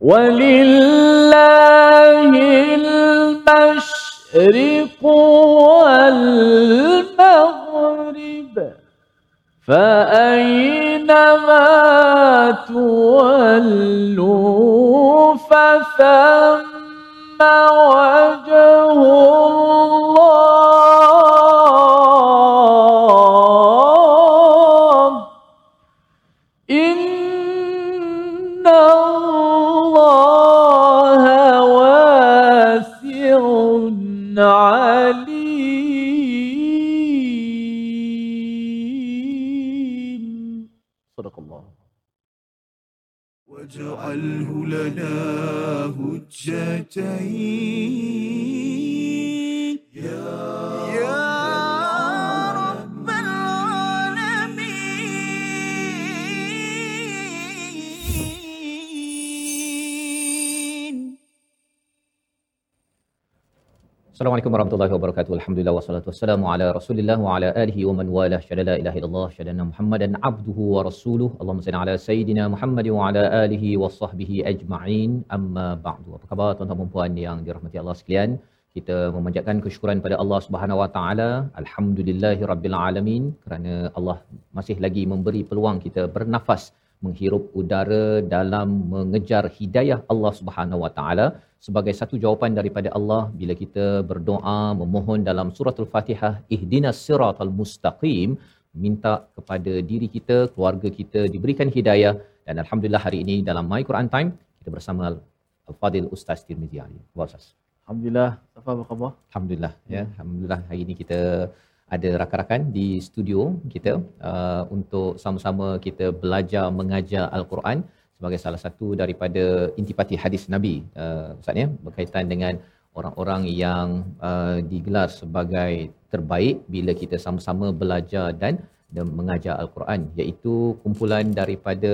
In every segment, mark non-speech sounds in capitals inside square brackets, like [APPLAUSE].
ولله المشرق والمغرب. فأينما تولوا فثم وجه الله 这一 Assalamualaikum warahmatullahi wabarakatuh. Alhamdulillah wassalatu wassalamu ala Rasulillah wa ala alihi wa man wala. Syada la ilaha illallah, syada Muhammadan abduhu wa rasuluh. Allahumma salli ala sayidina Muhammad wa ala alihi wa sahbihi ajma'in. Amma ba'du. Apa khabar tuan-tuan dan puan yang dirahmati Allah sekalian? Kita memanjatkan kesyukuran pada Allah Subhanahu wa taala. Alhamdulillahi rabbil alamin kerana Allah masih lagi memberi peluang kita bernafas menghirup udara dalam mengejar hidayah Allah Subhanahu Wa Taala sebagai satu jawapan daripada Allah bila kita berdoa memohon dalam surah Al-Fatihah ihdinas siratal mustaqim minta kepada diri kita keluarga kita diberikan hidayah dan alhamdulillah hari ini dalam My Quran Time kita bersama Al-Fadil Ustaz Tirmizi Ali. Ustaz. Alhamdulillah. Apa khabar? Alhamdulillah ya. Alhamdulillah hari ini kita ada rakan-rakan di studio kita uh, untuk sama-sama kita belajar mengajar al-Quran sebagai salah satu daripada intipati hadis Nabi uh, Ustaz ya berkaitan dengan orang-orang yang uh, digelar sebagai terbaik bila kita sama-sama belajar dan, dan mengajar al-Quran iaitu kumpulan daripada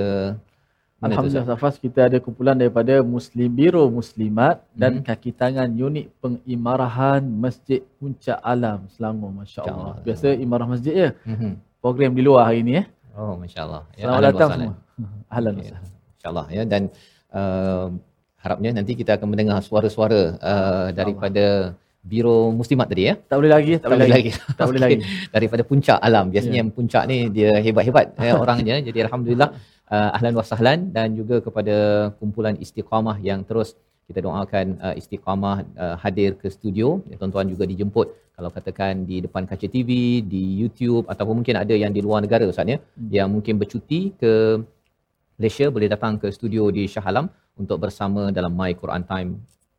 mana Alhamdulillah? Safas kita ada kumpulan daripada Muslim Biro Muslimat dan Mhm. kaki tangan unit pengimarahan Masjid Puncak Alam Selangor masya-Allah. InsyaAllah. Biasa imarah masjid ya. Mhm. Program di luar hari ni ya. Oh masya-Allah. Selamat ahlan wa datang semua. [LAUGHS] Ahlan Okey, okay. InsyaAllah ya dan uh, harapnya nanti kita akan mendengar suara-suara uh, daripada Biro Muslimat tadi ya. Tak boleh lagi, tak, boleh lagi. Tak boleh lagi. [LAUGHS] Daripada puncak alam. Biasanya Ya. yang puncak ni dia hebat-hebat ya, orangnya. Jadi alhamdulillah uh, ahlan wa sahlan dan juga kepada kumpulan istiqamah yang terus kita doakan uh, istiqamah uh, hadir ke studio. Ya, tuan-tuan juga dijemput kalau katakan di depan kaca TV, di YouTube ataupun mungkin ada yang di luar negara Ustaz ya, Hmm. yang mungkin bercuti ke Malaysia boleh datang ke studio di Shah Alam untuk bersama dalam My Quran Time.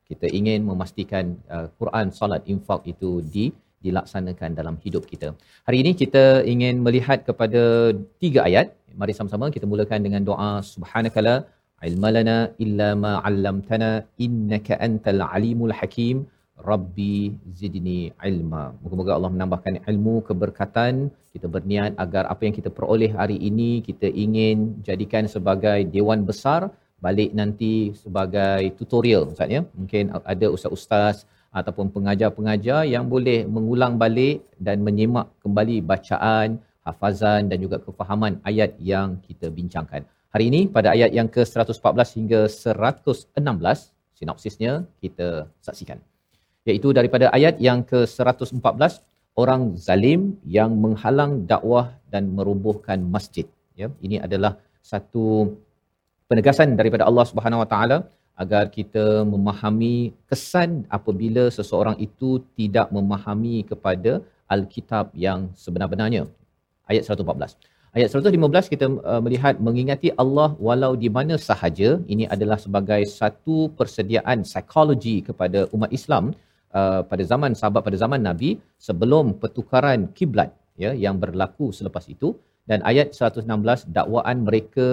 Kita ingin memastikan uh, Quran, salat, infak itu di dilaksanakan dalam hidup kita. Hari ini kita ingin melihat kepada tiga ayat. Mari sama-sama kita mulakan dengan doa subhanakala ilmalana illa ma 'allamtana innaka antal alimul hakim rabbi zidni ilma. Moga-moga Allah menambahkan ilmu keberkatan. Kita berniat agar apa yang kita peroleh hari ini kita ingin jadikan sebagai dewan besar balik nanti sebagai tutorial Ustaz ya. Mungkin ada ustaz-ustaz ataupun pengajar-pengajar yang boleh mengulang balik dan menyemak kembali bacaan, hafazan dan juga kefahaman ayat yang kita bincangkan. Hari ini pada ayat yang ke-114 hingga 116 sinopsisnya kita saksikan. Iaitu daripada ayat yang ke-114 orang zalim yang menghalang dakwah dan merobohkan masjid. Ya, ini adalah satu penegasan daripada Allah Subhanahu Wa Taala agar kita memahami kesan apabila seseorang itu tidak memahami kepada Alkitab yang sebenar-benarnya. Ayat 114. Ayat 115 kita uh, melihat mengingati Allah walau di mana sahaja ini adalah sebagai satu persediaan psikologi kepada umat Islam uh, pada zaman sahabat pada zaman Nabi sebelum pertukaran kiblat ya yang berlaku selepas itu dan ayat 116 dakwaan mereka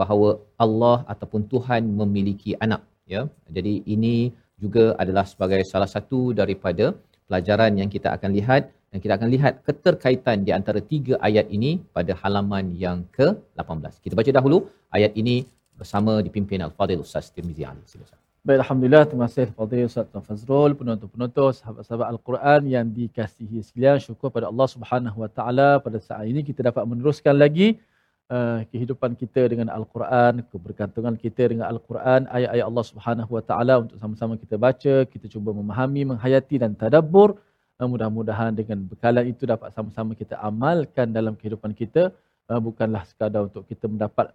bahawa Allah ataupun Tuhan memiliki anak ya jadi ini juga adalah sebagai salah satu daripada pelajaran yang kita akan lihat dan kita akan lihat keterkaitan di antara tiga ayat ini pada halaman yang ke-18. Kita baca dahulu ayat ini bersama dipimpin Al-Fadhil Ustaz Tirmizi Ali. Silakan. Baik, Alhamdulillah. Terima kasih Fadil Ustaz Tuan Fazrul, penonton-penonton, sahabat-sahabat Al-Quran yang dikasihi sekalian. Syukur pada Allah Subhanahu Wa Taala pada saat ini kita dapat meneruskan lagi uh, kehidupan kita dengan Al-Quran, kebergantungan kita dengan Al-Quran, ayat-ayat Allah Subhanahu Wa Taala untuk sama-sama kita baca, kita cuba memahami, menghayati dan tadabbur. Uh, mudah-mudahan dengan bekalan itu dapat sama-sama kita amalkan dalam kehidupan kita, uh, bukanlah sekadar untuk kita mendapat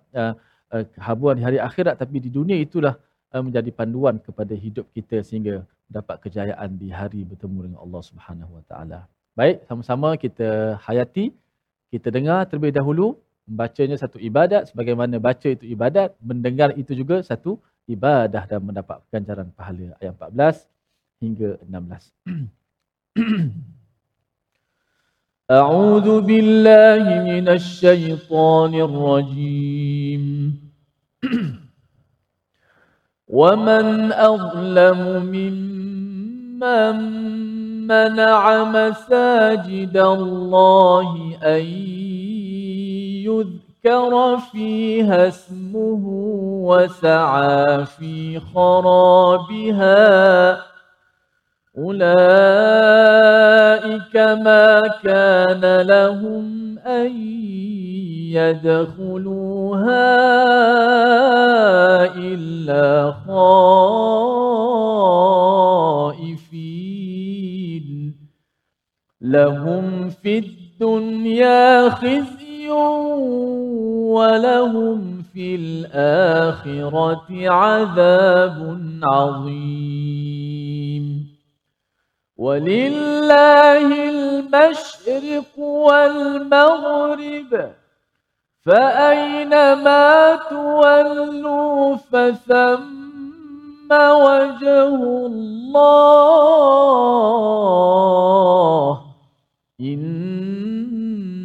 kehabuan di hari akhirat tapi di dunia itulah menjadi panduan kepada hidup kita sehingga dapat kejayaan di hari bertemu dengan Allah Subhanahu Wa Taala. Baik, sama-sama kita hayati, kita dengar terlebih dahulu membacanya satu ibadat sebagaimana baca itu ibadat, mendengar itu juga satu ibadah dan mendapat ganjaran pahala. Ayat 14 hingga 16. أعوذ بالله من الشيطان الرجيم ومن أظلم ممن منع مساجد الله أن يذكر فيها اسمه وسعى في خرابها. أولئك ما كان لهم أن يدخلوها إلا خائفين. لهم في الدنيا خزي ولهم في الآخرة عذاب عظيم. ولله المشرق والمغرب فأينما تولوا فثم وجه الله.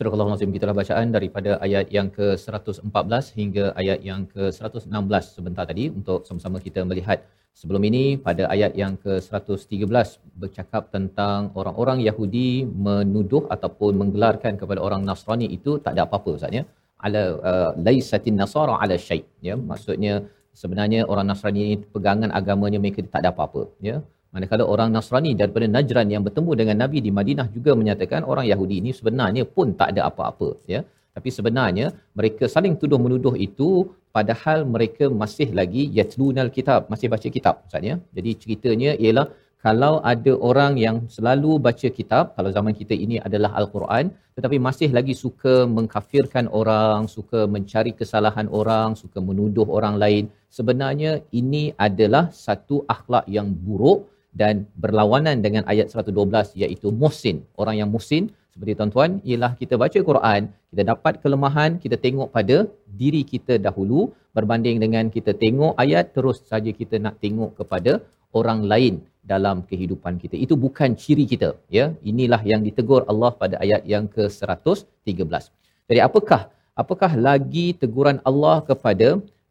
Surah Al-Azim kita bacaan daripada ayat yang ke-114 hingga ayat yang ke-116 sebentar tadi untuk sama-sama kita melihat. Sebelum ini pada ayat yang ke-113 bercakap tentang orang-orang Yahudi menuduh ataupun menggelarkan kepada orang Nasrani itu tak ada apa-apa Ustaz ya. Ala uh, laisatin nasara ala syai ya. Maksudnya sebenarnya orang Nasrani ini pegangan agamanya mereka tak ada apa-apa ya Manakala orang Nasrani daripada Najran yang bertemu dengan Nabi di Madinah juga menyatakan orang Yahudi ini sebenarnya pun tak ada apa-apa ya. Tapi sebenarnya mereka saling tuduh menuduh itu padahal mereka masih lagi yatlunal kitab, masih baca kitab maksudnya. Jadi ceritanya ialah kalau ada orang yang selalu baca kitab, kalau zaman kita ini adalah Al-Quran, tetapi masih lagi suka mengkafirkan orang, suka mencari kesalahan orang, suka menuduh orang lain, sebenarnya ini adalah satu akhlak yang buruk dan berlawanan dengan ayat 112 iaitu muhsin. Orang yang muhsin seperti tuan-tuan ialah kita baca Quran, kita dapat kelemahan, kita tengok pada diri kita dahulu berbanding dengan kita tengok ayat terus saja kita nak tengok kepada orang lain dalam kehidupan kita. Itu bukan ciri kita, ya. Inilah yang ditegur Allah pada ayat yang ke-113. Jadi apakah apakah lagi teguran Allah kepada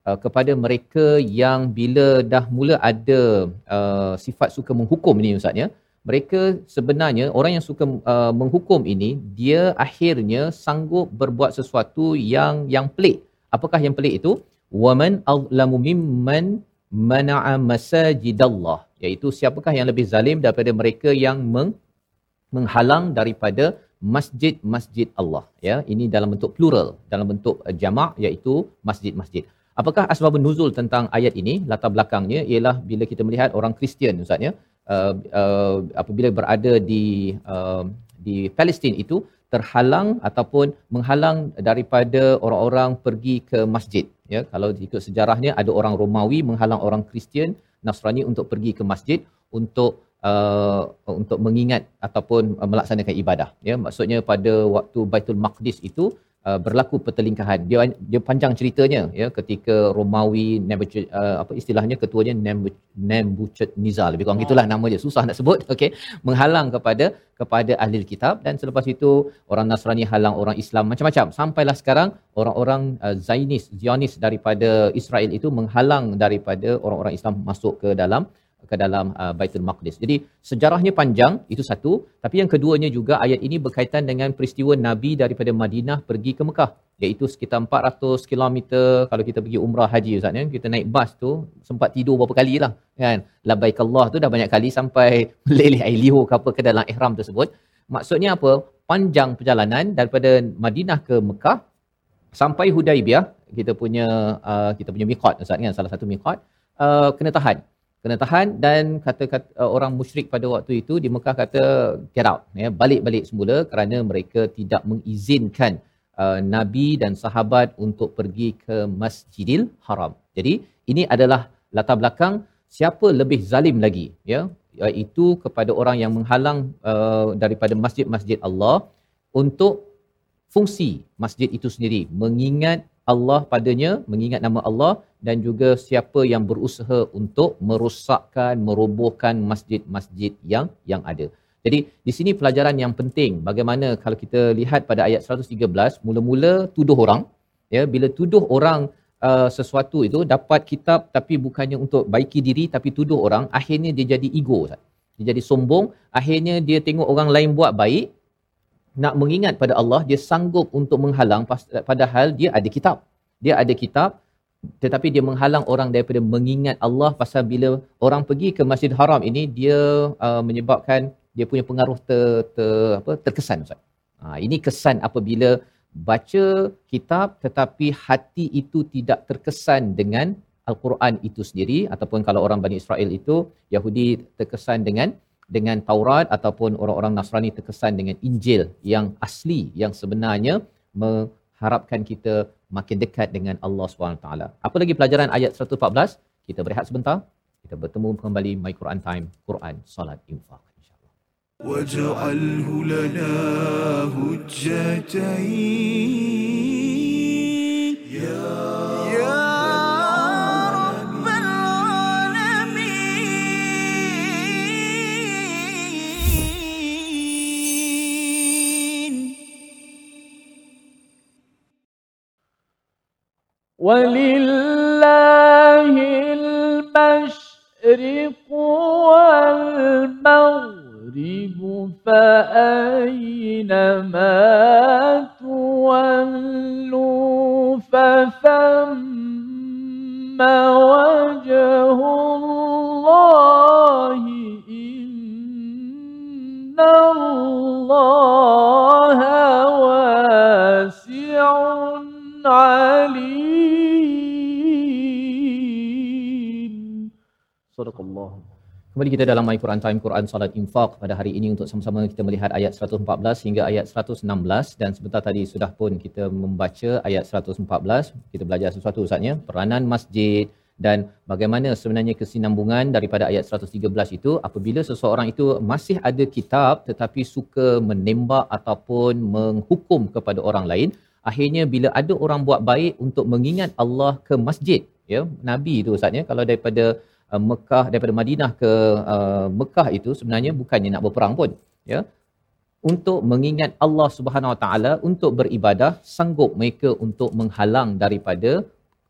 uh, kepada mereka yang bila dah mula ada uh, sifat suka menghukum ini ustaz ya. Mereka sebenarnya orang yang suka uh, menghukum ini dia akhirnya sanggup berbuat sesuatu yang yang pelik. Apakah yang pelik itu? Waman azlamu mimman mana'a masajidallah. Iaitu siapakah yang lebih zalim daripada mereka yang meng, menghalang daripada masjid-masjid Allah ya. Ini dalam bentuk plural dalam bentuk uh, jamak iaitu masjid-masjid apakah asbab nuzul tentang ayat ini latar belakangnya ialah bila kita melihat orang Kristian ustaz ya? Uh, uh, apabila berada di uh, di Palestin itu terhalang ataupun menghalang daripada orang-orang pergi ke masjid ya? Kalau ikut sejarahnya ada orang Romawi menghalang orang Kristian Nasrani untuk pergi ke masjid untuk uh, untuk mengingat ataupun melaksanakan ibadah ya? Maksudnya pada waktu Baitul Maqdis itu uh, berlaku pertelingkahan. Dia dia panjang ceritanya ya ketika Romawi Nebuchadnezzar uh, apa istilahnya ketuanya Nebu- Nebuchadnezzar lebih kurang gitulah nama dia. Susah nak sebut [LAUGHS] okey. Menghalang kepada kepada ahli kitab dan selepas itu orang Nasrani halang orang Islam macam-macam. Sampailah sekarang orang-orang uh, Zionis Zionis daripada Israel itu menghalang daripada orang-orang Islam masuk ke dalam ke dalam uh, Baitul Maqdis. Jadi sejarahnya panjang, itu satu. Tapi yang keduanya juga ayat ini berkaitan dengan peristiwa Nabi daripada Madinah pergi ke Mekah. Iaitu sekitar 400 km kalau kita pergi umrah haji Ustaz ya. Kita naik bas tu sempat tidur berapa kali lah. Kan? Labaik Allah tu dah banyak kali sampai [LAUGHS] meleleh air liur ke apa ke dalam ihram tersebut. Maksudnya apa? Panjang perjalanan daripada Madinah ke Mekah sampai Hudaibiyah kita punya uh, kita punya miqat Ustaz kan salah satu miqat uh, kena tahan kena tahan dan kata, kata uh, orang musyrik pada waktu itu di Mekah kata get out ya balik-balik semula kerana mereka tidak mengizinkan uh, nabi dan sahabat untuk pergi ke Masjidil Haram. Jadi ini adalah latar belakang siapa lebih zalim lagi ya iaitu kepada orang yang menghalang uh, daripada masjid-masjid Allah untuk fungsi masjid itu sendiri mengingat Allah padanya mengingat nama Allah dan juga siapa yang berusaha untuk merosakkan merobohkan masjid-masjid yang yang ada. Jadi di sini pelajaran yang penting bagaimana kalau kita lihat pada ayat 113 mula-mula tuduh orang ya bila tuduh orang uh, sesuatu itu dapat kitab tapi bukannya untuk baiki diri tapi tuduh orang akhirnya dia jadi ego. Dia jadi sombong, akhirnya dia tengok orang lain buat baik nak mengingat pada Allah dia sanggup untuk menghalang padahal dia ada kitab dia ada kitab tetapi dia menghalang orang daripada mengingat Allah pasal bila orang pergi ke Masjid Haram ini dia uh, menyebabkan dia punya pengaruh ter, ter apa terkesan ustaz. Ha, ini kesan apabila baca kitab tetapi hati itu tidak terkesan dengan al-Quran itu sendiri ataupun kalau orang Bani Israel itu Yahudi terkesan dengan dengan Taurat ataupun orang-orang Nasrani terkesan dengan Injil yang asli yang sebenarnya mengharapkan kita makin dekat dengan Allah SWT. Apa lagi pelajaran ayat 114? Kita berehat sebentar. Kita bertemu kembali My Quran Time, Quran, Salat, Infaq. InsyaAllah. واجعله لنا هجتين ولله المشرق والمغرب فأينما تولوا فثم وجه Kembali kita dalam My Quran Time Quran Salat Infaq pada hari ini untuk sama-sama kita melihat ayat 114 hingga ayat 116 dan sebentar tadi sudah pun kita membaca ayat 114 kita belajar sesuatu Ustaznya peranan masjid dan bagaimana sebenarnya kesinambungan daripada ayat 113 itu. Apabila seseorang itu masih ada kitab tetapi suka menembak ataupun menghukum kepada orang lain akhirnya bila ada orang buat baik untuk mengingat Allah ke masjid ya nabi itu ustaz ya. Kalau daripada uh, Mekah daripada Madinah ke uh, Mekah itu sebenarnya bukannya nak berperang pun ya untuk mengingat Allah Subhanahu Wa Taala untuk beribadah sanggup mereka untuk menghalang daripada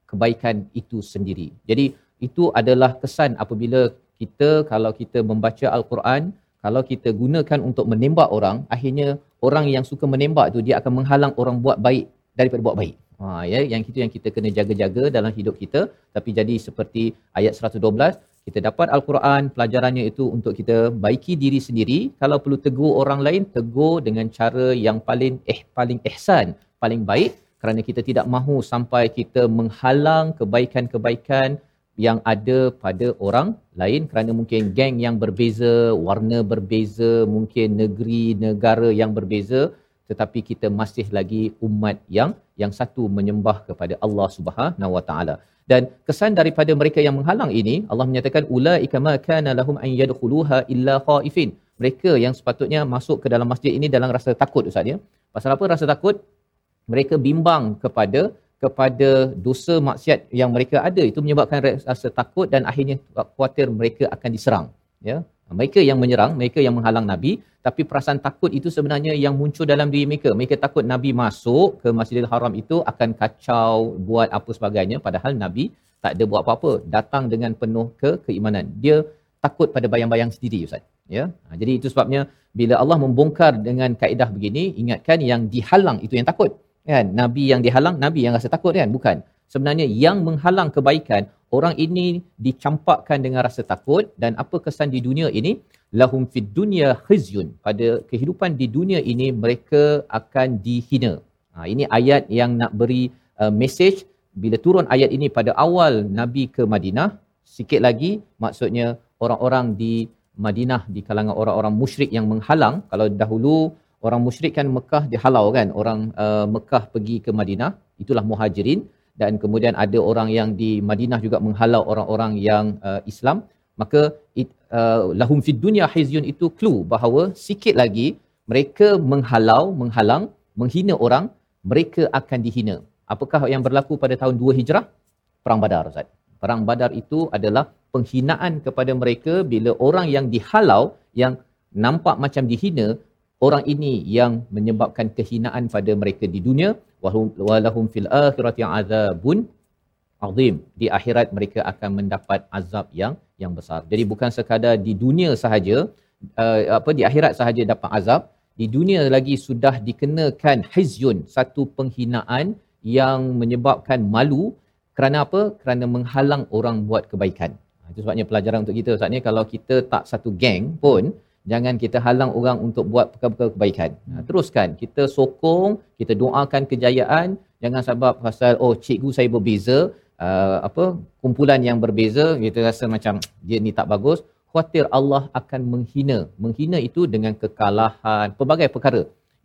kebaikan itu sendiri. Jadi itu adalah kesan apabila kita kalau kita membaca al-Quran, kalau kita gunakan untuk menembak orang, akhirnya orang yang suka menembak tu dia akan menghalang orang buat baik daripada buat baik. Ha ya, yang itu yang kita kena jaga-jaga dalam hidup kita. Tapi jadi seperti ayat 112, kita dapat al-Quran, pelajarannya itu untuk kita baiki diri sendiri. Kalau perlu tegur orang lain, tegur dengan cara yang paling eh paling ihsan, paling baik kerana kita tidak mahu sampai kita menghalang kebaikan-kebaikan yang ada pada orang lain kerana mungkin geng yang berbeza, warna berbeza, mungkin negeri, negara yang berbeza tetapi kita masih lagi umat yang yang satu menyembah kepada Allah Subhanahu Wa Taala. Dan kesan daripada mereka yang menghalang ini Allah menyatakan ulaika ma kana lahum an yadkhuluha illa khaifin. Mereka yang sepatutnya masuk ke dalam masjid ini dalam rasa takut Ustaz ya. Pasal apa rasa takut? mereka bimbang kepada kepada dosa maksiat yang mereka ada itu menyebabkan rasa takut dan akhirnya khawatir mereka akan diserang ya mereka yang menyerang mereka yang menghalang nabi tapi perasaan takut itu sebenarnya yang muncul dalam diri mereka. Mereka takut nabi masuk ke Masjidil Haram itu akan kacau buat apa sebagainya. Padahal nabi tak ada buat apa-apa. Datang dengan penuh ke keimanan. Dia takut pada bayang-bayang sendiri ustaz. Ya? Ha, jadi itu sebabnya bila Allah membongkar dengan kaedah begini ingatkan yang dihalang itu yang takut. Kan? Nabi yang dihalang nabi yang rasa takut kan? Bukan sebenarnya yang menghalang kebaikan orang ini dicampakkan dengan rasa takut dan apa kesan di dunia ini? Lahum fid dunya khizyun. Pada kehidupan di dunia ini mereka akan dihina. Ha, ini ayat yang nak beri uh, message. Bila turun ayat ini pada awal nabi ke Madinah sikit lagi maksudnya orang-orang di Madinah di kalangan orang-orang musyrik yang menghalang. Kalau dahulu orang musyrik kan Mekah dihalau kan orang uh, Mekah pergi ke Madinah itulah muhajirin dan kemudian ada orang yang di Madinah juga menghalau orang-orang yang uh, Islam. Maka it, uh, lahum fid dunya hizyun itu clue bahawa sikit lagi mereka menghalau menghalang menghina orang mereka akan dihina. Apakah yang berlaku pada tahun 2 Hijrah? Perang Badar Ustaz. Perang Badar itu adalah penghinaan kepada mereka bila orang yang dihalau yang nampak macam dihina orang ini yang menyebabkan kehinaan pada mereka di dunia walahum fil akhirati azabun azim. Di akhirat mereka akan mendapat azab yang yang besar. Jadi bukan sekadar di dunia sahaja uh, apa di akhirat sahaja dapat azab. Di dunia lagi sudah dikenakan hizyun satu penghinaan yang menyebabkan malu. Kerana apa? Kerana menghalang orang buat kebaikan. Itu sebabnya pelajaran untuk kita Ustaz ni. Kalau kita tak satu geng pun jangan kita halang orang untuk buat perkara-perkara kebaikan. Ha, teruskan kita sokong, kita doakan kejayaan, jangan sebab pasal oh cikgu saya berbeza, uh, apa kumpulan yang berbeza kita rasa macam dia ni tak bagus, khuatir Allah akan menghina. Menghina itu dengan kekalahan, pelbagai perkara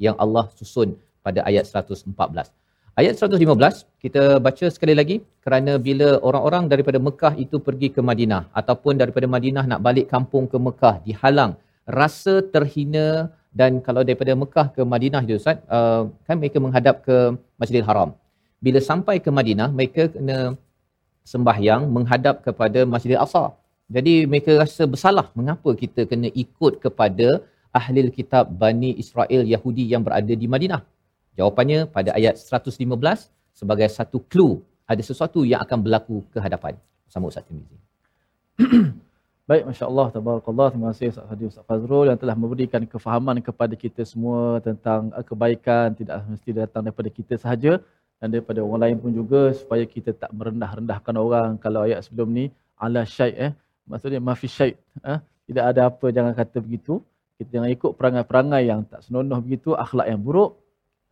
yang Allah susun pada ayat 114. Ayat 115 kita baca sekali lagi kerana bila orang-orang daripada Mekah itu pergi ke Madinah ataupun daripada Madinah nak balik kampung ke Mekah dihalang rasa terhina dan kalau daripada Mekah ke Madinah je Ustaz uh, kan mereka menghadap ke Masjidil Haram. Bila sampai ke Madinah mereka kena sembahyang menghadap kepada Masjidil Aqsa. Jadi mereka rasa bersalah mengapa kita kena ikut kepada ahli kitab Bani Israel Yahudi yang berada di Madinah. Jawapannya pada ayat 115 sebagai satu clue ada sesuatu yang akan berlaku ke hadapan. Sama Ustaz Timizi [CLEARS THROAT] Baik, Masya Allah, Tabarakallah. Terima kasih Ustaz Hadi Ustaz Fazrul yang telah memberikan kefahaman kepada kita semua tentang eh, kebaikan tidak mesti datang daripada kita sahaja. Dan daripada orang lain pun juga supaya kita tak merendah-rendahkan orang kalau ayat sebelum ni ala syait eh. Maksudnya mafi syait eh. Tidak ada apa jangan kata begitu. Kita jangan ikut perangai-perangai yang tak senonoh begitu akhlak yang buruk.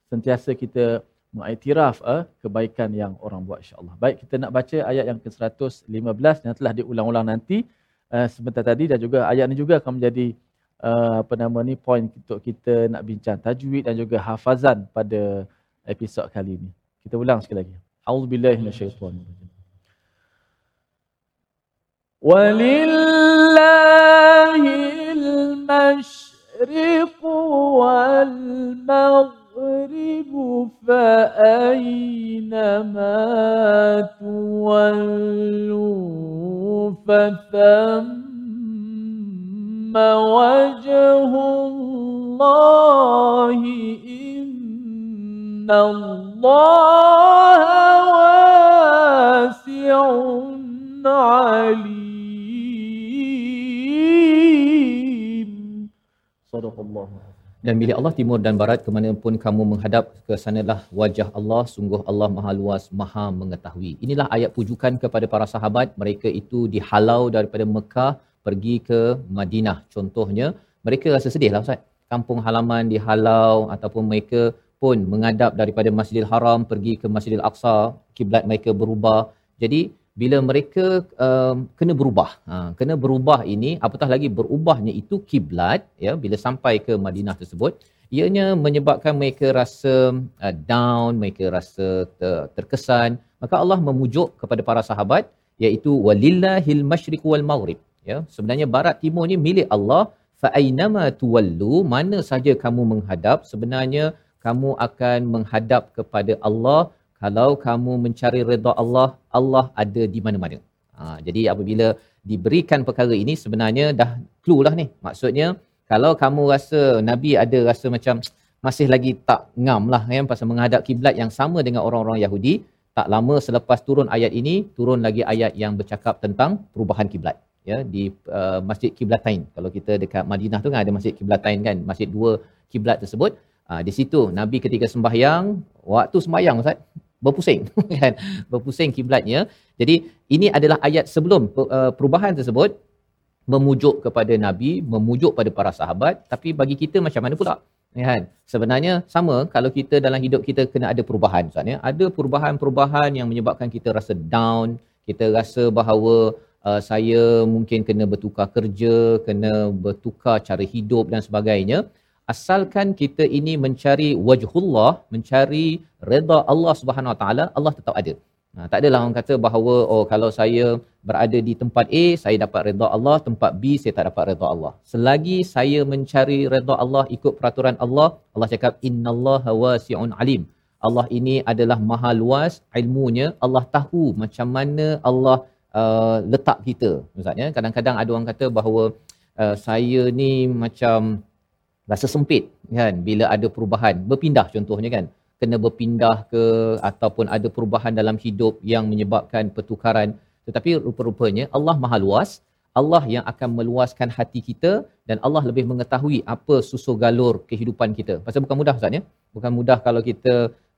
Sentiasa kita mengiktiraf eh, kebaikan yang orang buat insya-Allah. Baik kita nak baca ayat yang ke-115 yang telah diulang-ulang nanti uh, sebentar tadi dan juga ayat ni juga akan menjadi uh, apa nama ni point untuk kita nak bincang tajwid dan juga hafazan pada episod kali ini. Kita ulang sekali lagi. Auzubillahi minasyaitan. Walillahi المشرق والمغرب فأينما tuwallu فثم وجه الله إن الله واسع عليم. صدق الله. Dan milik Allah timur dan barat ke mana pun kamu menghadap ke sanalah wajah Allah sungguh Allah Maha luas Maha mengetahui. Inilah ayat pujukan kepada para sahabat. Mereka itu dihalau daripada Mekah pergi ke Madinah. Contohnya mereka rasa sedih lah Ustaz. Kampung halaman dihalau ataupun mereka pun menghadap daripada Masjidil Haram pergi ke Masjidil Aqsa kiblat mereka berubah. Jadi bila mereka um, kena berubah. Ha, kena berubah ini apatah lagi berubahnya itu kiblat ya bila sampai ke Madinah tersebut ianya menyebabkan mereka rasa uh, down mereka rasa ter, terkesan. Maka Allah memujuk kepada para sahabat iaitu walillahil masyriq wal maghrib ya. Sebenarnya barat timur ni milik Allah fa ainama tuwallu mana saja kamu menghadap sebenarnya kamu akan menghadap kepada Allah kalau kamu mencari redha Allah Allah ada di mana-mana ha, jadi apabila diberikan perkara ini sebenarnya dah clue lah ni maksudnya kalau kamu rasa nabi ada rasa macam masih lagi tak ngam lah kan pasal menghadap kiblat yang sama dengan orang-orang Yahudi tak lama selepas turun ayat ini turun lagi ayat yang bercakap tentang perubahan kiblat ya di uh, Masjid Kiblatain. Kalau kita dekat Madinah tu kan ada Masjid Kiblatain kan, masjid dua kiblat tersebut. Uh, di situ Nabi ketika sembahyang, waktu sembahyang Ustaz berpusing [LAUGHS] kan, berpusing kiblatnya. Jadi ini adalah ayat sebelum uh, perubahan tersebut memujuk kepada Nabi, memujuk pada para sahabat, tapi bagi kita macam mana pula? Ya kan? Sebenarnya sama kalau kita dalam hidup kita kena ada perubahan Ustaz ya. Ada perubahan-perubahan yang menyebabkan kita rasa down, kita rasa bahawa uh, saya mungkin kena bertukar kerja, kena bertukar cara hidup dan sebagainya. Asalkan kita ini mencari wajhullah, mencari redha Allah Subhanahu Wa Taala, Allah tetap ada. Nah, tak adalah orang kata bahawa oh kalau saya berada di tempat A, saya dapat redha Allah, tempat B saya tak dapat redha Allah. Selagi saya mencari redha Allah ikut peraturan Allah, Allah cakap innallaha wasi'un alim. Allah ini adalah maha luas ilmunya. Allah tahu macam mana Allah uh, letak kita. Maksudnya kadang-kadang ada orang kata bahawa uh, saya ni macam rasa sempit kan bila ada perubahan, berpindah contohnya kan. Kena berpindah ke ataupun ada perubahan dalam hidup yang menyebabkan pertukaran. Tetapi rupa-rupanya Allah Maha Luas. Allah yang akan meluaskan hati kita dan Allah lebih mengetahui apa susu galur kehidupan kita. Pasal bukan mudah Ustaz ya. Bukan mudah kalau kita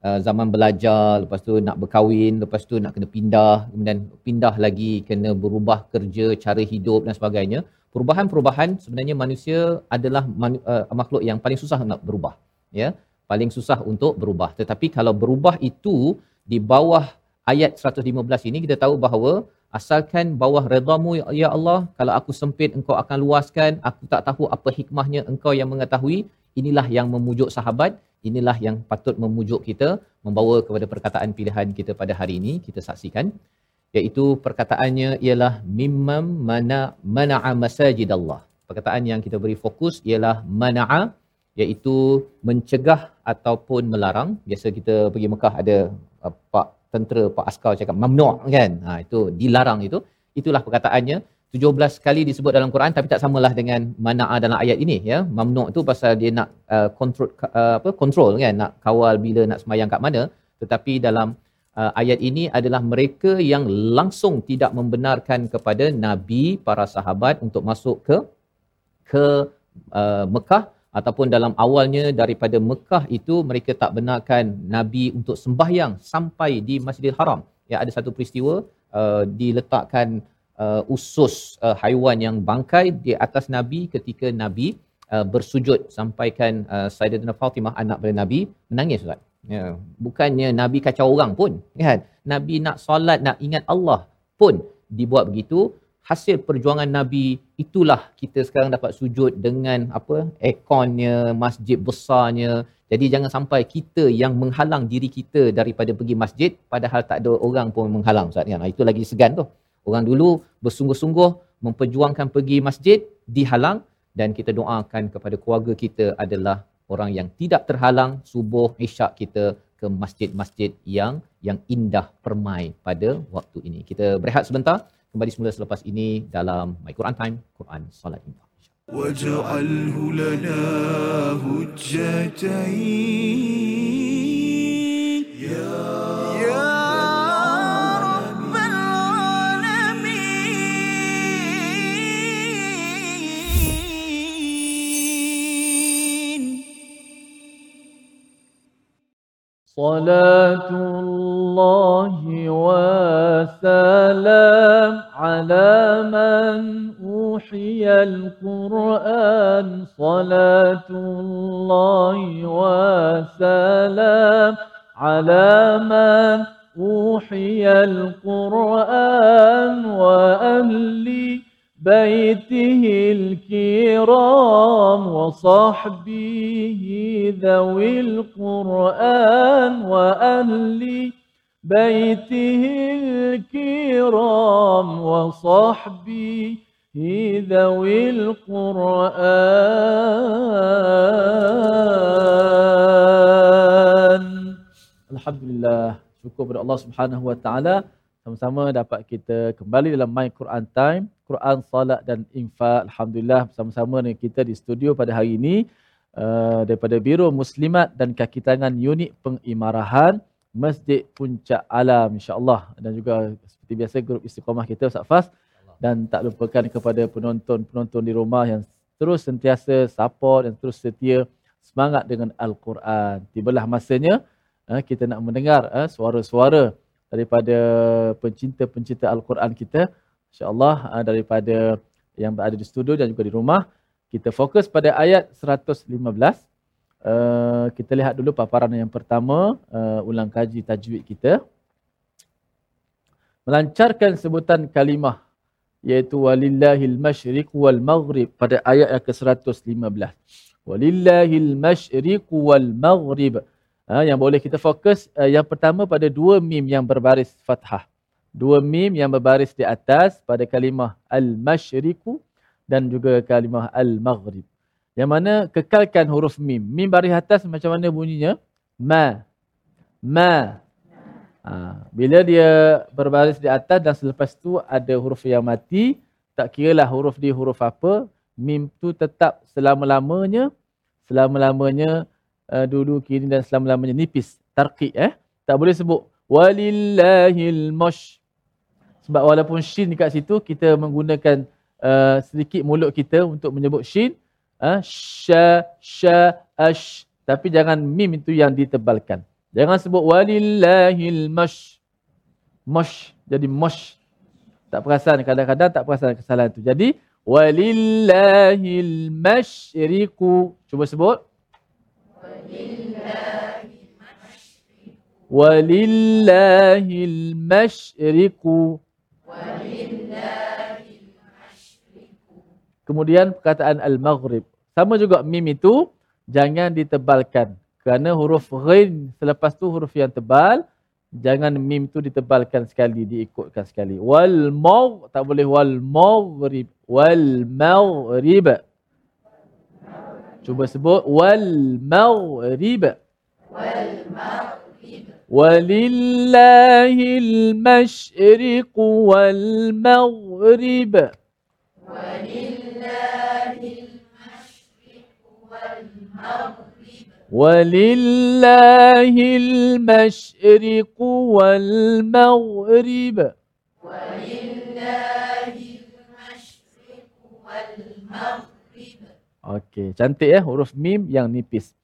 uh, zaman belajar, lepas tu nak berkahwin, lepas tu nak kena pindah, kemudian pindah lagi kena berubah kerja, cara hidup dan sebagainya. Perubahan-perubahan sebenarnya manusia adalah manu, uh, makhluk yang paling susah nak berubah. Ya, paling susah untuk berubah. Tetapi kalau berubah itu di bawah ayat 115 ini kita tahu bahawa asalkan bawah redamu ya Allah kalau aku sempit engkau akan luaskan. Aku tak tahu apa hikmahnya engkau yang mengetahui. Inilah yang memujuk sahabat. Inilah yang patut memujuk kita membawa kepada perkataan pilihan kita pada hari ini. Kita saksikan iaitu perkataannya ialah mimman mana mana'a masajid Allah perkataan yang kita beri fokus ialah mana'a iaitu mencegah ataupun melarang. Biasa kita pergi Mekah ada uh, pak tentera pak askar cakap mamnu' kan? Ha itu dilarang itu. Itulah perkataannya. 17 kali disebut dalam Quran tapi tak samalah dengan mana dalam ayat ini ya. Mamnu' tu pasal dia nak uh, control uh, apa control kan? Nak kawal bila nak semayang kat mana. Tetapi dalam uh, ayat ini adalah mereka yang langsung tidak membenarkan kepada nabi para sahabat untuk masuk ke ke uh, Mekah. Ataupun dalam awalnya daripada Mekah itu mereka tak benarkan nabi untuk sembahyang sampai di Masjidil Haram. Ya ada satu peristiwa uh, diletakkan uh, usus uh, haiwan yang bangkai di atas nabi ketika nabi uh, bersujud sampaikan uh, Sayyidatina Fatimah anak dari nabi. Menangis Ustaz ya bukannya nabi kacau orang pun kan? Nabi nak solat nak ingat Allah pun dibuat begitu. Hasil perjuangan nabi itulah kita sekarang dapat sujud dengan apa? Ekonnya masjid besarnya. Jadi jangan sampai kita yang menghalang diri kita daripada pergi masjid padahal tak ada orang pun menghalang Ustaz. Kan itu lagi segan tu. Orang dulu bersungguh-sungguh memperjuangkan pergi masjid dihalang dan kita doakan kepada keluarga kita adalah orang yang tidak terhalang subuh isyak kita ke masjid-masjid yang yang indah permai pada waktu ini. Kita berehat sebentar kembali semula selepas ini dalam My Quran Time, Quran Salat Infak. واجعله لنا هجتين يا يا صلاة الله وسلام على من أوحي القرآن. صلاة الله وسلام على من أوحي القرآن. وأهل بيته الكرام وصحبه ذوي القرآن وأهل بيته الكرام وصحبه ذوي القرآن. Syukur kepada Allah Subhanahu Wa Taala. Sama-sama dapat kita kembali dalam My Quran Time, Quran, Salat dan Infak. Alhamdulillah bersama-sama dengan kita di studio pada hari ini uh, daripada Biro Muslimat dan Kaki Tangan Unit Pengimarahan Masjid Puncak Alam insya-Allah dan juga seperti biasa grup istiqamah kita Ustaz Fas dan tak lupakan kepada penonton-penonton di rumah yang terus sentiasa support dan terus setia semangat dengan Al-Quran. Tibalah masanya uh, kita nak mendengar uh, suara-suara daripada pencinta-pencinta Al-Quran kita. InsyaAllah uh, daripada yang berada di studio dan juga di rumah. Kita fokus pada ayat 115. Uh, kita lihat dulu paparan yang pertama, uh, ulang kaji tajwid kita. Melancarkan sebutan kalimah iaitu walillahil masyriq wal maghrib pada ayat yang ke-115. Walillahil masyriq wal maghrib. Ha, yang boleh kita fokus uh, yang pertama pada dua mim yang berbaris fathah. Dua mim yang berbaris di atas pada kalimah al-masyriqu dan juga kalimah al-maghrib. Yang mana kekalkan huruf mim. Mim baris atas macam mana bunyinya? Ma. Ma. Ha, bila dia berbaris di atas dan selepas tu ada huruf yang mati, tak kira lah huruf di huruf apa, mim tu tetap selama-lamanya, selama-lamanya uh, dulu kini dan selama-lamanya nipis. Tarqiq eh. Tak boleh sebut walillahil mash. Sebab walaupun shin dekat situ kita menggunakan uh, sedikit mulut kita untuk menyebut shin. Uh, sha, sha, ash. Tapi jangan mim itu yang ditebalkan. Jangan sebut walillahil mash. Mash. Jadi mash. Tak perasan. Kadang-kadang tak perasan kesalahan itu. Jadi walillahil masyriku. Cuba sebut. Walillahil masyriku. Kemudian perkataan al-maghrib. Sama juga mim itu jangan ditebalkan. Kerana huruf ghin selepas tu huruf yang tebal. Jangan mim tu ditebalkan sekali, diikutkan sekali. Wal maw, tak boleh wal maghrib. Wal maghrib. Cuba sebut wal maghrib. Wal maghrib. Walillahil masyriq wal maghrib. Walillahil masyriq wal maghrib. Walillahil masyriq wal maghrib. Walillahil masyriq wal maghrib. Okey, cantik ya huruf mim yang nipis.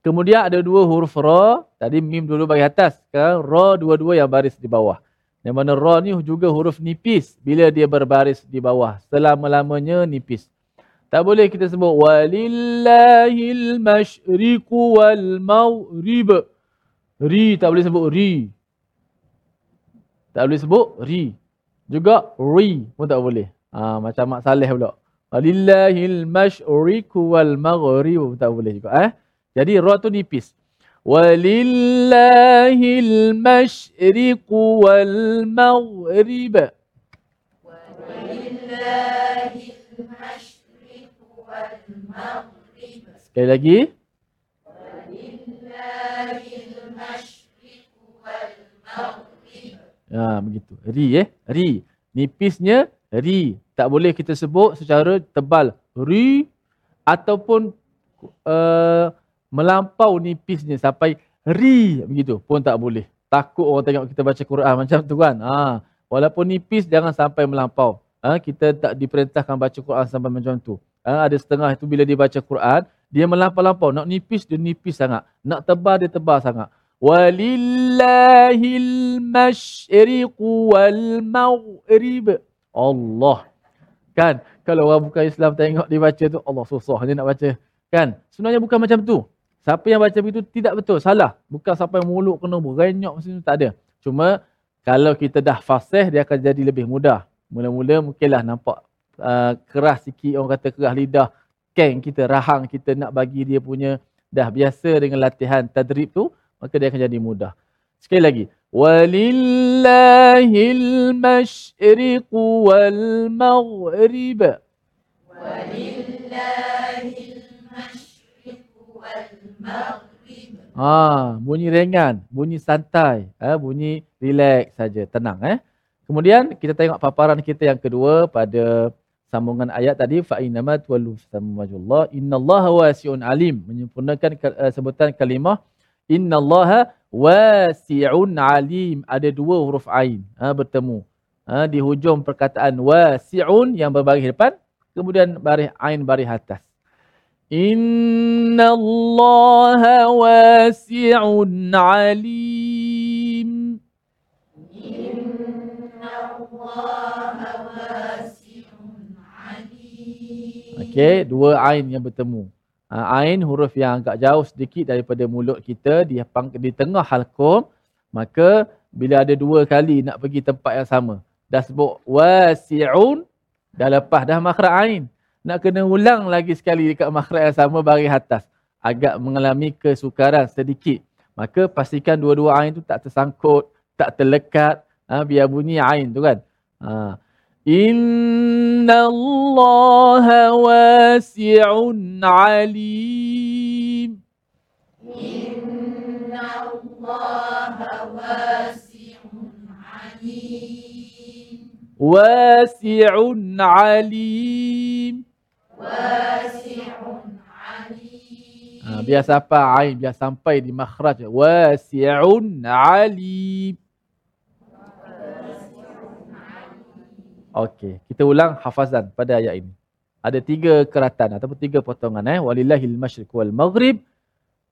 Kemudian ada dua huruf ra, tadi mim dulu bagi atas, sekarang ra dua-dua yang baris di bawah. Yang mana ra ni juga huruf nipis bila dia berbaris di bawah. Selama-lamanya nipis. Tak boleh kita sebut walillahil masyriqu wal maghrib. Ri tak boleh sebut ri. Tak boleh sebut ri. Juga ri pun tak boleh. Ha, macam Mak Saleh pula. Walillahil masyriqu wal maghrib tak boleh juga. Eh? Jadi ra tu nipis. Walillahil masyriqu wal maghrib. Walillahil wal maghrib. Sekali lagi. Walillahil masyriqu wal maghrib. Ya, begitu. Ri eh. Ri. Nipisnya ri. Tak boleh kita sebut secara tebal. Ri ataupun uh, melampau nipisnya sampai ri begitu pun tak boleh. Takut orang tengok kita baca Quran [LAUGHS] macam tu kan. Ha, walaupun nipis jangan sampai melampau. Ha, kita tak diperintahkan baca Quran sampai macam tu. Ha, ada setengah itu bila dia baca Quran, dia melampau-lampau. Nak nipis, dia nipis sangat. Nak tebal, dia tebal sangat. Walillahil masyriqu wal maghrib. Allah. Kan? Kalau orang bukan Islam tengok dia baca tu, Allah susah dia nak baca. Kan? Sebenarnya bukan macam tu. Siapa yang baca begitu tidak betul, salah. Bukan sampai mulut kena berenyok macam tu, tak ada. Cuma kalau kita dah fasih, dia akan jadi lebih mudah. Mula-mula mungkinlah nampak uh, keras sikit, orang kata keras lidah. Keng kita, rahang kita nak bagi dia punya dah biasa dengan latihan tadrib tu, maka dia akan jadi mudah. Sekali lagi. Wal maghrib. Walillahil masyriqu wal maghrib. Ha, bunyi ringan, bunyi santai, ha, bunyi relax saja, tenang eh. Kemudian kita tengok paparan kita yang kedua pada sambungan ayat tadi fa inama tuwallu samajullah innallaha wasi'un alim menyempurnakan uh, sebutan kalimah innallaha wasi'un alim ada dua huruf ain ha, bertemu ha, di hujung perkataan wasi'un yang berbaris depan kemudian baris ain baris atas Inna Allah wasi'un alim. Inna Allah wasi'un alim. Okey, dua ain yang bertemu. Ha, ain huruf yang agak jauh sedikit daripada mulut kita di, di tengah halqum. Maka bila ada dua kali nak pergi tempat yang sama. Dah sebut wasi'un. Dah lepas dah makhraj ain nak kena ulang lagi sekali dekat makhraj yang sama baris atas. Agak mengalami kesukaran sedikit. Maka pastikan dua-dua ain tu tak tersangkut, tak terlekat. Ha, biar bunyi ain tu kan. Ha. Inna Allah wasi'un alim. Inna Allah wasi'un alim. Wasi'un alim. Wasi'un alim. Ha, biar sampai ain, biar sampai di makhraj. Wasi'un alim. Okey, kita ulang hafazan pada ayat ini. Ada tiga keratan ataupun tiga potongan eh. Walillahil masyriq wal maghrib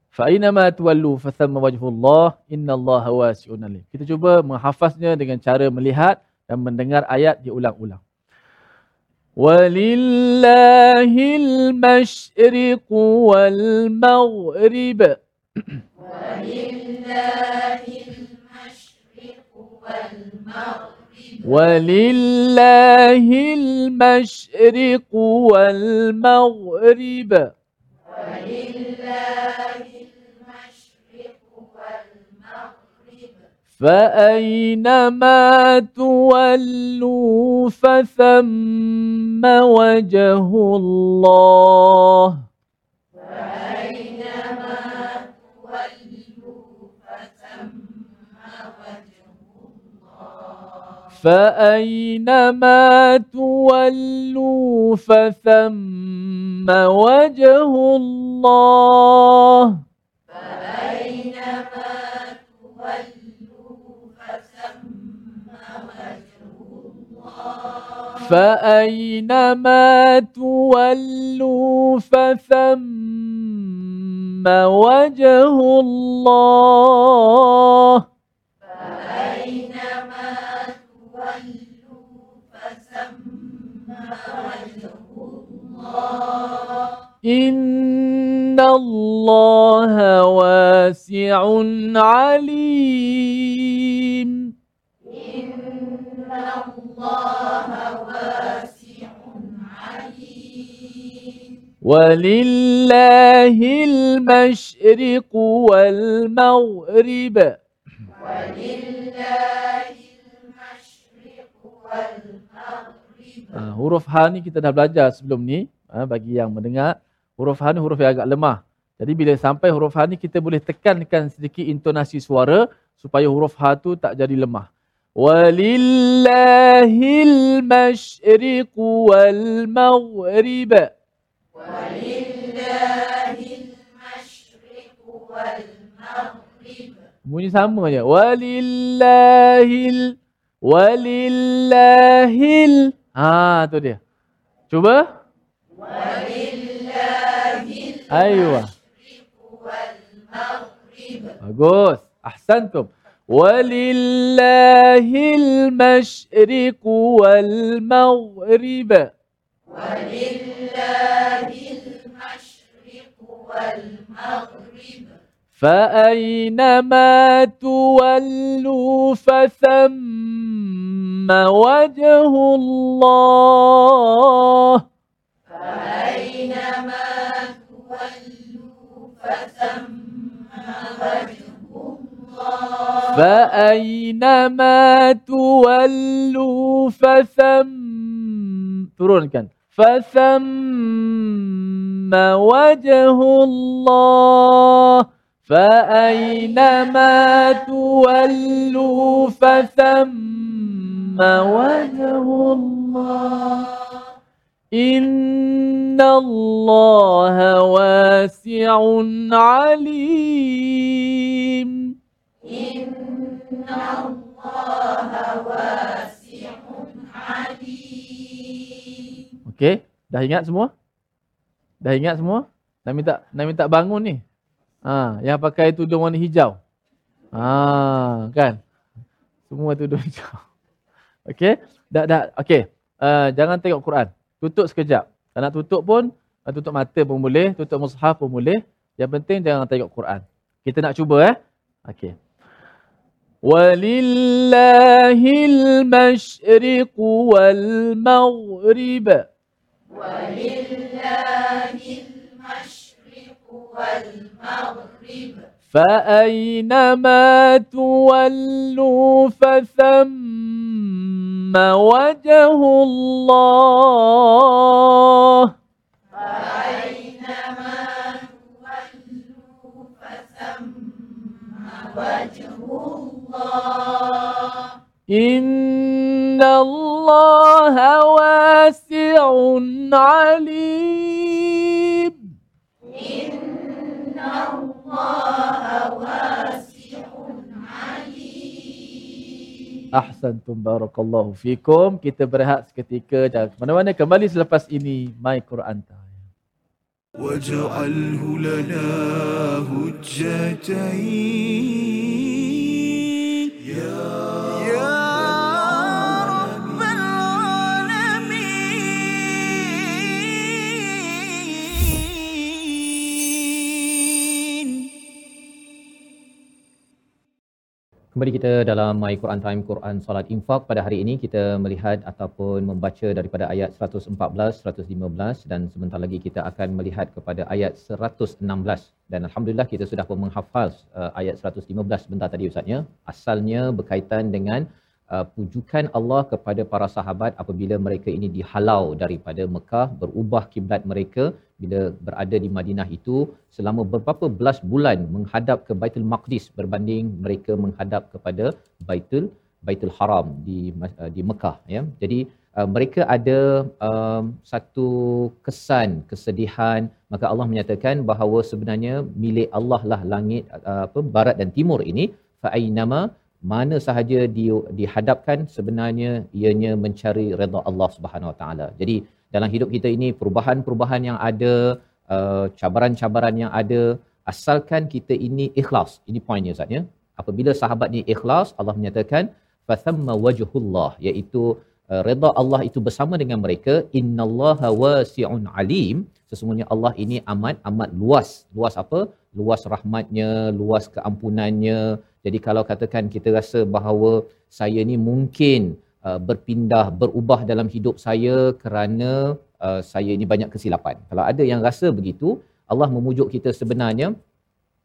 fa ainama tawallu fa thamma wajhullah innallaha wasi'un alim. Kita cuba menghafaznya dengan cara melihat dan mendengar ayat diulang-ulang. Walillahil masyriq wal maghrib. Walillahil masyriq wal maghrib. ولله المشرق والمغرب. ولله المشرق والمغرب فأينما تولوا فثم وجه الله. فأينما فأينما تولوا فثم وجه الله فأينما فأينما تولوا فثم وجه الله فأينما تولوا فثم وجه الله الله إن الله واسع عليم إن الله واسع عليم ولله المشرق والمغرب ولله uh, huruf ha ni kita dah belajar sebelum ni uh, bagi yang mendengar huruf ha ni huruf yang agak lemah. Jadi bila sampai huruf ha ni kita boleh tekankan sedikit intonasi suara supaya huruf ha tu tak jadi lemah. Walillahil masyriq wal maghrib. Bunyi sama je. Walillahil walillahil. Ha tu dia. Cuba. Walillahil. Aywa. Bagus. Ahsantum. Walillahil masyriq wal maghrib. ولله المشرق والمغرب فأينما تولوا فثم وجه الله فأينما تولوا فثم وجه الله فأينما تولوا فثم turunkan فثم وجه الله فأينما تولوا فثم وجه الله إن الله واسع عليم Okey, dah ingat semua? Dah ingat semua? Nak minta nak minta bangun ni. Ha, yang pakai tudung warna hijau. Ha, kan? Semua tudung [LAUGHS] hijau. Okey. Dah dah okey. Uh, eh, jangan tengok Quran. Tutup sekejap. Tak nak tutup pun uh, tutup mata pun boleh, tutup mushaf pun boleh. Yang penting jangan tengok Quran. Kita nak cuba eh. Okey. Walillahi al-mashriq wal-maghrib. Walillahi والمغرب. فأينما تولوا فثم وجه الله. إن الله واسع عليم. Ahsantum barakallahu fikum. Kita berehat seketika. Jangan ke mana-mana. Kembali selepas ini. My Quran Time. واجعله لنا هجتين يا يا Kembali kita dalam My Quran Time Quran Salat Infak pada hari ini kita melihat ataupun membaca daripada ayat 114 115 dan sebentar lagi kita akan melihat kepada ayat 116 dan alhamdulillah kita sudah pun menghafal uh, ayat 115 sebentar tadi ustaznya asalnya berkaitan dengan uh, pujukan Allah kepada para sahabat apabila mereka ini dihalau daripada Mekah berubah kiblat mereka bila berada di Madinah itu selama beberapa belas bulan menghadap ke Baitul Maqdis berbanding mereka menghadap kepada Baitul Baitul Haram di uh, di Mekah ya. Jadi uh, mereka ada um, satu kesan kesedihan maka Allah menyatakan bahawa sebenarnya milik Allah lah langit uh, apa barat dan timur ini fa ainama mana sahaja di, dihadapkan sebenarnya ianya mencari redha Allah Subhanahu Wa Taala. Jadi dalam hidup kita ini perubahan-perubahan yang ada, uh, cabaran-cabaran yang ada, asalkan kita ini ikhlas. Ini poinnya Ustaz ya. Apabila sahabat ni ikhlas, Allah menyatakan fathamma wajhullah iaitu uh, redha Allah itu bersama dengan mereka innallaha wasi'un alim sesungguhnya Allah ini amat amat luas luas apa luas rahmatnya luas keampunannya jadi kalau katakan kita rasa bahawa saya ni mungkin uh, berpindah berubah dalam hidup saya kerana uh, saya ini banyak kesilapan. Kalau ada yang rasa begitu Allah memujuk kita sebenarnya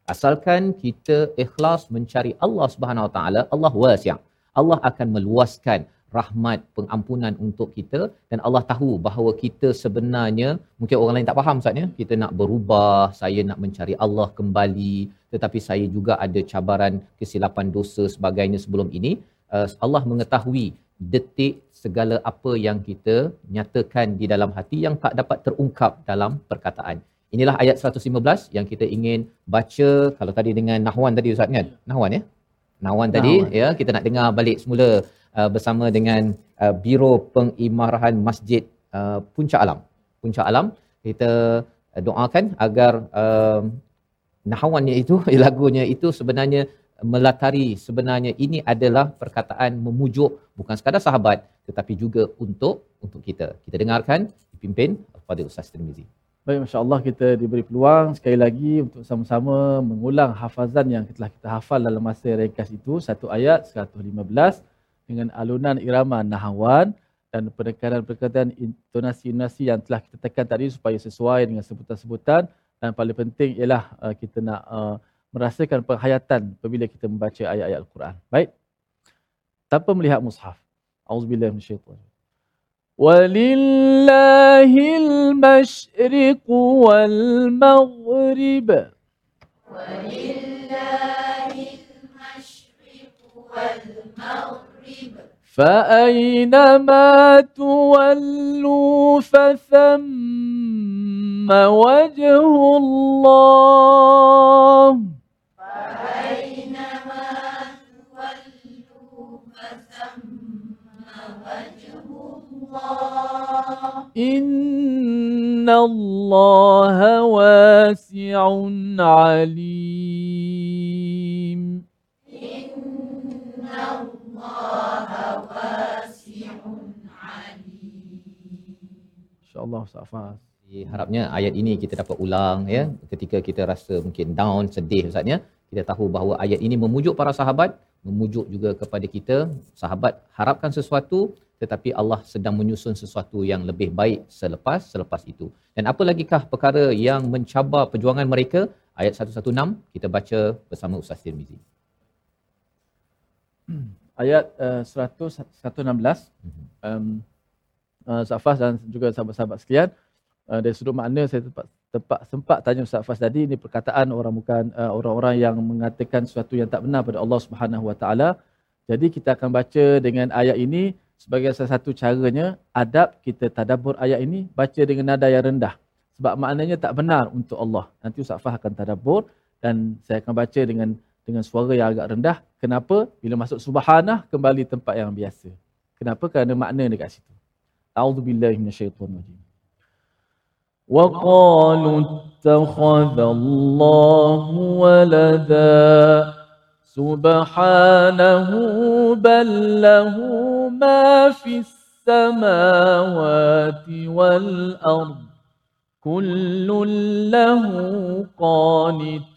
asalkan kita ikhlas mencari Allah Subhanahu Wa Taala Allah wasi' Allah akan meluaskan rahmat pengampunan untuk kita. Dan Allah tahu bahawa kita sebenarnya mungkin orang lain tak faham Ustaz ya. Kita nak berubah saya nak mencari Allah kembali. Tetapi saya juga ada cabaran kesilapan dosa sebagainya sebelum ini. Uh, Allah mengetahui detik segala apa yang kita nyatakan di dalam hati yang tak dapat terungkap dalam perkataan. Inilah ayat 115 yang kita ingin baca. Kalau tadi dengan nahwan tadi Ustaz kan? Nahwan ya? Nawan tadi Nawan. ya kita nak dengar balik semula uh, bersama dengan uh, Biro Pengimarahan Masjid uh, Puncak Alam. Puncak Alam kita uh, doakan agar uh, nahawannya itu [LAUGHS] lagunya itu sebenarnya melatari sebenarnya ini adalah perkataan memujuk bukan sekadar sahabat tetapi juga untuk untuk kita. Kita dengarkan dipimpin pada Ustaz Tirmizi. Baik, Masya Allah kita diberi peluang sekali lagi untuk sama-sama mengulang hafazan yang telah kita hafal dalam masa ringkas itu. Satu ayat 115 dengan alunan irama nahawan dan penekanan-penekanan intonasi-intonasi yang telah kita tekan tadi supaya sesuai dengan sebutan-sebutan dan paling penting ialah uh, kita nak uh, merasakan penghayatan apabila kita membaca ayat-ayat Al-Quran. Baik. Tanpa melihat mushaf. Auzubillahi minasyaitanir ولله المشرق والمغرب ولله فأينما تولوا فثم وجه الله إن الله واسع عليم InsyaAllah Ustaz Fahaz. Harapnya ayat ini kita dapat ulang ya. Ketika kita rasa mungkin down sedih ustaz ya. Kita tahu bahawa ayat ini memujuk para sahabat memujuk juga kepada kita. Sahabat harapkan sesuatu tetapi Allah sedang menyusun sesuatu yang lebih baik selepas selepas itu. Dan apa lagikah perkara yang mencabar perjuangan mereka? Ayat 116 kita baca bersama Ustaz Tirmizi [CLEARS THROAT] Ayat uh, 100, 116 um, uh, Fahaz dan juga sahabat-sahabat sekalian uh, dari sudut makna saya tempat, tempat sempat tanya Ustaz Fahaz tadi ini perkataan orang bukan uh, orang-orang yang mengatakan sesuatu yang tak benar pada Allah Subhanahu Wa Taala. Jadi kita akan baca dengan ayat ini sebagai salah satu caranya adab kita tadabbur ayat ini baca dengan nada yang rendah. Sebab maknanya tak benar untuk Allah. Nanti Ustaz akan tadabbur dan saya akan baca dengan dengan suara yang agak rendah. Kenapa? Bila masuk subhanah kembali tempat yang biasa. Kenapa? Kerana makna dekat situ. A'udzubillahi minasyaitonirrajim. وقالوا اتخذ الله ولدا سبحانه بل له ما في السماوات والأرض كل له قانتون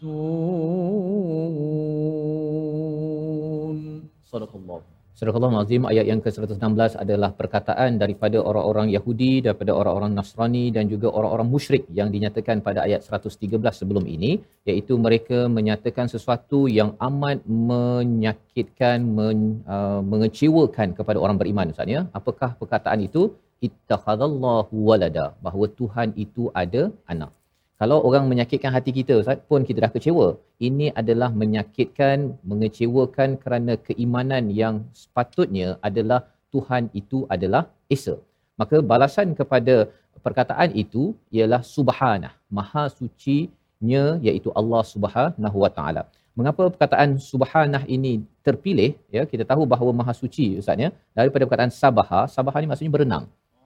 صدق الله Surah Al-Azim ayat yang ke-116 adalah perkataan daripada orang-orang Yahudi, daripada orang-orang Nasrani dan juga orang-orang musyrik yang dinyatakan pada ayat 113 sebelum ini iaitu mereka menyatakan sesuatu yang amat menyakitkan men, uh, mengecewakan kepada orang beriman Ustaz ya. Apakah perkataan itu? Ittakhadallahu walada bahawa Tuhan itu ada anak. Kalau orang menyakitkan hati kita Ustaz pun kita dah kecewa. Ini adalah menyakitkan, mengecewakan kerana keimanan yang sepatutnya adalah Tuhan itu adalah Esa. Maka balasan kepada perkataan itu ialah subhanah, maha sucinya iaitu Allah Subhanahu Wa Taala. Mengapa perkataan subhanah ini terpilih? Ya, kita tahu bahawa maha suci Ustaz ya. Daripada perkataan sabaha, sabaha ni maksudnya berenang.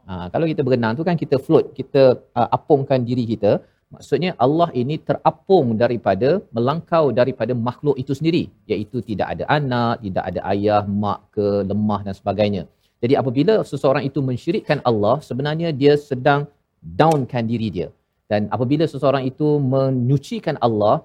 Ha, kalau kita berenang tu kan kita float, kita uh, apungkan diri kita. Maksudnya Allah ini terapung daripada melangkau daripada makhluk itu sendiri iaitu tidak ada anak, tidak ada ayah, mak ke, lemah dan sebagainya. Jadi apabila seseorang itu mensyirikkan Allah, sebenarnya dia sedang downkan diri dia. Dan apabila seseorang itu menyucikan Allah,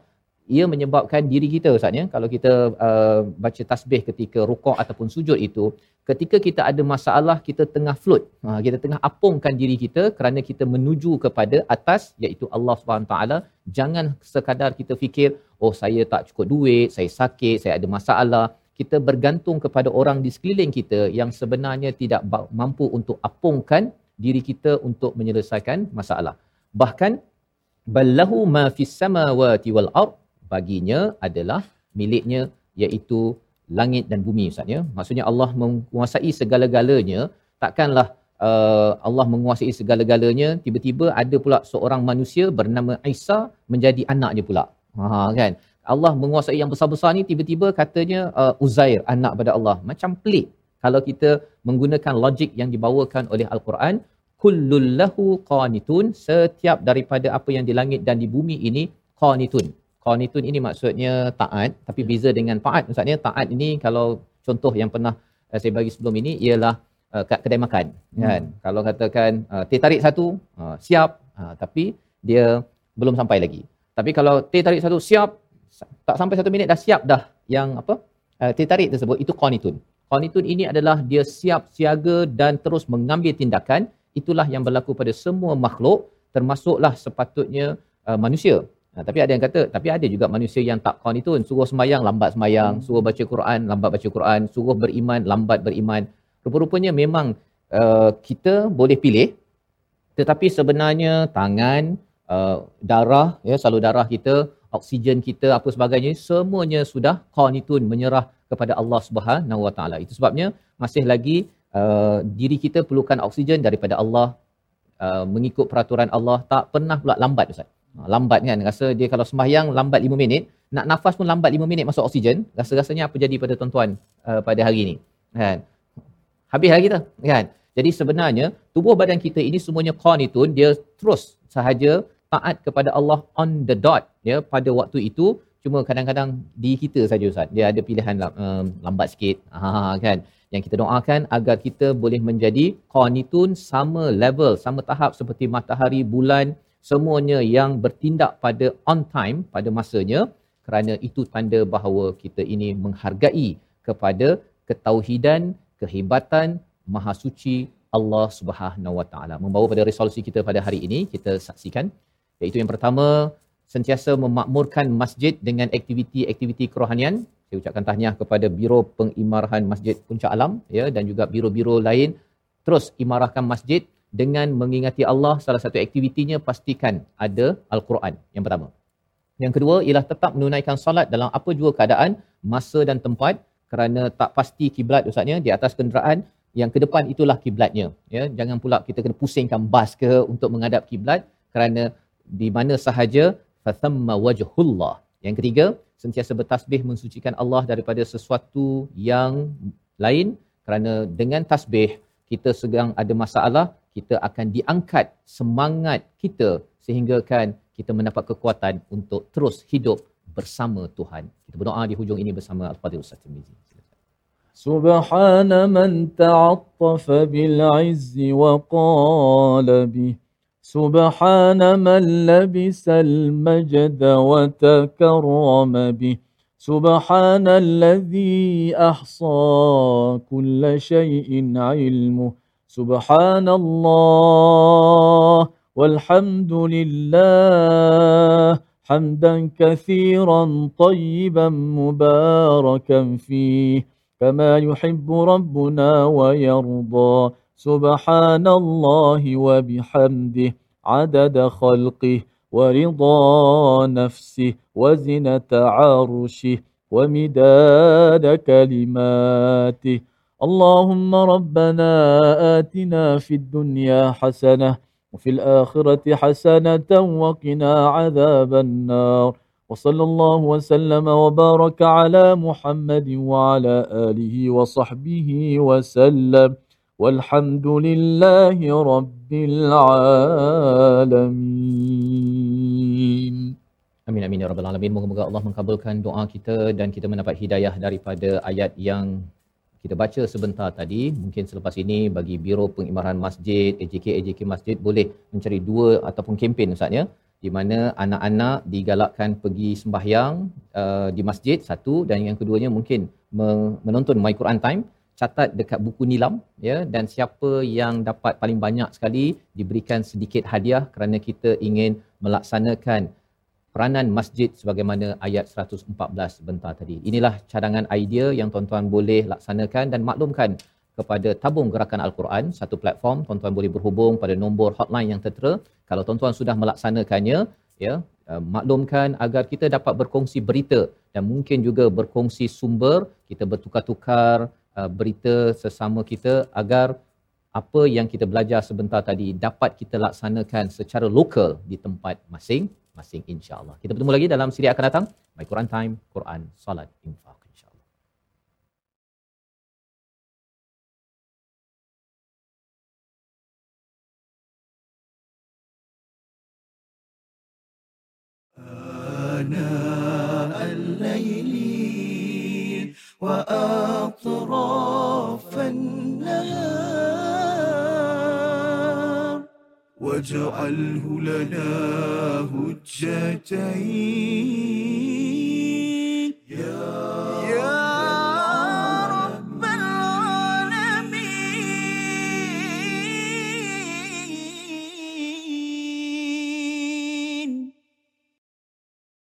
ia menyebabkan diri kita Ustaz ya. Kalau kita uh, baca tasbih ketika rukuk ataupun sujud itu ketika kita ada masalah kita tengah float. Ha, kita tengah apungkan diri kita kerana kita menuju kepada atas iaitu Allah Subhanahu taala. Jangan sekadar kita fikir oh saya tak cukup duit saya sakit saya ada masalah. Kita bergantung kepada orang di sekeliling kita yang sebenarnya tidak mampu untuk apungkan diri kita untuk menyelesaikan masalah. Bahkan ballahu ma fis samawati wal ard baginya adalah miliknya iaitu langit dan bumi Ustaz ya. Maksudnya Allah menguasai segala-galanya, takkanlah uh, Allah menguasai segala-galanya tiba-tiba ada pula seorang manusia bernama Isa menjadi anaknya pula. Ha kan. Allah menguasai yang besar-besar ni tiba-tiba katanya uh, Uzair anak pada Allah. Macam pelik kalau kita menggunakan logik yang dibawakan oleh Al-Quran kullul lahu qanitun setiap daripada apa yang di langit dan di bumi ini qanitun qanitun ini maksudnya taat tapi beza dengan taat maksudnya taat ini kalau contoh yang pernah uh, saya bagi sebelum ini ialah uh, kat kedai makan hmm. kan? Kalau katakan uh, teh tarik satu uh, siap uh, tapi dia belum sampai lagi. Tapi kalau teh tarik satu siap tak sampai satu minit dah siap dah yang apa? Uh, teh tarik tersebut itu qanitun qanitun ini adalah dia siap siaga dan terus mengambil tindakan. Itulah yang berlaku pada semua makhluk termasuklah sepatutnya uh, manusia Ha, tapi ada yang kata, tapi ada juga manusia yang tak kawan itu, suruh semayang, lambat semayang, hmm. suruh baca Quran, lambat baca Quran, suruh beriman, lambat beriman. Rupa-rupanya memang uh, kita boleh pilih, tetapi sebenarnya tangan, uh, darah, ya salur darah kita, oksigen kita apa sebagainya semuanya sudah qanitun menyerah kepada Allah Subhanahu Wa Taala. Itu sebabnya masih lagi uh, diri kita perlukan oksigen daripada Allah uh, mengikut peraturan Allah tak pernah pula lambat ustaz. Ha, lambat kan rasa dia kalau sembahyang lambat 5 minit. Nak nafas pun lambat 5 minit masuk oksigen. Rasa-rasanya apa jadi pada tuan-tuan uh, pada hari ini kan? Habis hari kita kan? Jadi sebenarnya tubuh badan kita ini semuanya qanitun dia terus sahaja taat kepada Allah on the dot ya pada waktu itu. Cuma kadang-kadang di kita saja ustaz. Dia ada pilihan um, lambat sikit. Ha kan? Yang kita doakan agar kita boleh menjadi qanitun sama level sama tahap seperti matahari bulan semuanya yang bertindak pada on time pada masanya kerana itu tanda bahawa kita ini menghargai kepada ketauhidan kehebatan maha suci Allah Subhanahu Wa Taala. Membawa pada resolusi kita pada hari ini kita saksikan. Iaitu yang pertama sentiasa memakmurkan masjid dengan aktiviti-aktiviti kerohanian. Saya ucapkan tahniah kepada Biro Pengimarahan Masjid Puncak Alam ya dan juga biro-biro lain. Terus imarahkan masjid dengan mengingati Allah salah satu aktivitinya pastikan ada al-Quran yang pertama. Yang kedua ialah tetap menunaikan solat dalam apa jua keadaan, masa dan tempat kerana tak pasti kiblat ustaznya di atas kenderaan. Yang ke depan itulah kiblatnya ya. Jangan pula kita kena pusingkan bas ke untuk menghadap kiblat kerana di mana sahaja fathamma wajhullah. Yang ketiga sentiasa bertasbih mensucikan Allah daripada sesuatu yang lain kerana dengan tasbih kita sedang ada masalah kita akan diangkat semangat kita sehingga kan kita mendapat kekuatan untuk terus hidup bersama Tuhan. Kita berdoa di hujung ini bersama Al-Fadhil Ustaz Tirmizi. سبحان من تعطف بالعز وقال به سبحان من لبس المجد وتكرم به سبحان الذي احصى كل شيء علمه سبحان الله والحمد لله حمدا كثيرا طيبا مباركا فيه كما يحب ربنا ويرضى سبحان الله وبحمده عدد خلقه ورضا نفسه وزنة عرشه ومداد كلماته اللهم ربنا آتنا في الدنيا حسنة وفي الآخرة حسنة وقنا عذاب النار وصلى الله وسلم وبارك على محمد وعلى آله وصحبه وسلم والحمد لله رب العالمين Amin amin ya rabbal alamin. Moga-moga Allah mengabulkan doa kita dan kita mendapat hidayah daripada ayat yang kita baca sebentar tadi. Mungkin selepas ini bagi Biro Pengimaran Masjid, AJK AJK Masjid boleh mencari dua ataupun kempen Ustaz ya di mana anak-anak digalakkan pergi sembahyang uh, di masjid satu dan yang keduanya mungkin menonton My Quran Time catat dekat buku nilam ya dan siapa yang dapat paling banyak sekali diberikan sedikit hadiah kerana kita ingin melaksanakan peranan masjid sebagaimana ayat 114 sebentar tadi. Inilah cadangan idea yang tuan-tuan boleh laksanakan dan maklumkan kepada tabung gerakan Al-Quran, satu platform, tuan-tuan boleh berhubung pada nombor hotline yang tertera. Kalau tuan-tuan sudah melaksanakannya, ya, uh, maklumkan agar kita dapat berkongsi berita dan mungkin juga berkongsi sumber, kita bertukar-tukar uh, berita sesama kita agar apa yang kita belajar sebentar tadi dapat kita laksanakan secara lokal di tempat masing-masing insya-Allah. Kita bertemu lagi dalam siri akan datang. My Quran Time, Quran, Salat, Infaq. آناء الليل وأطراف النهار واجعله لنا هجتين. يا, يا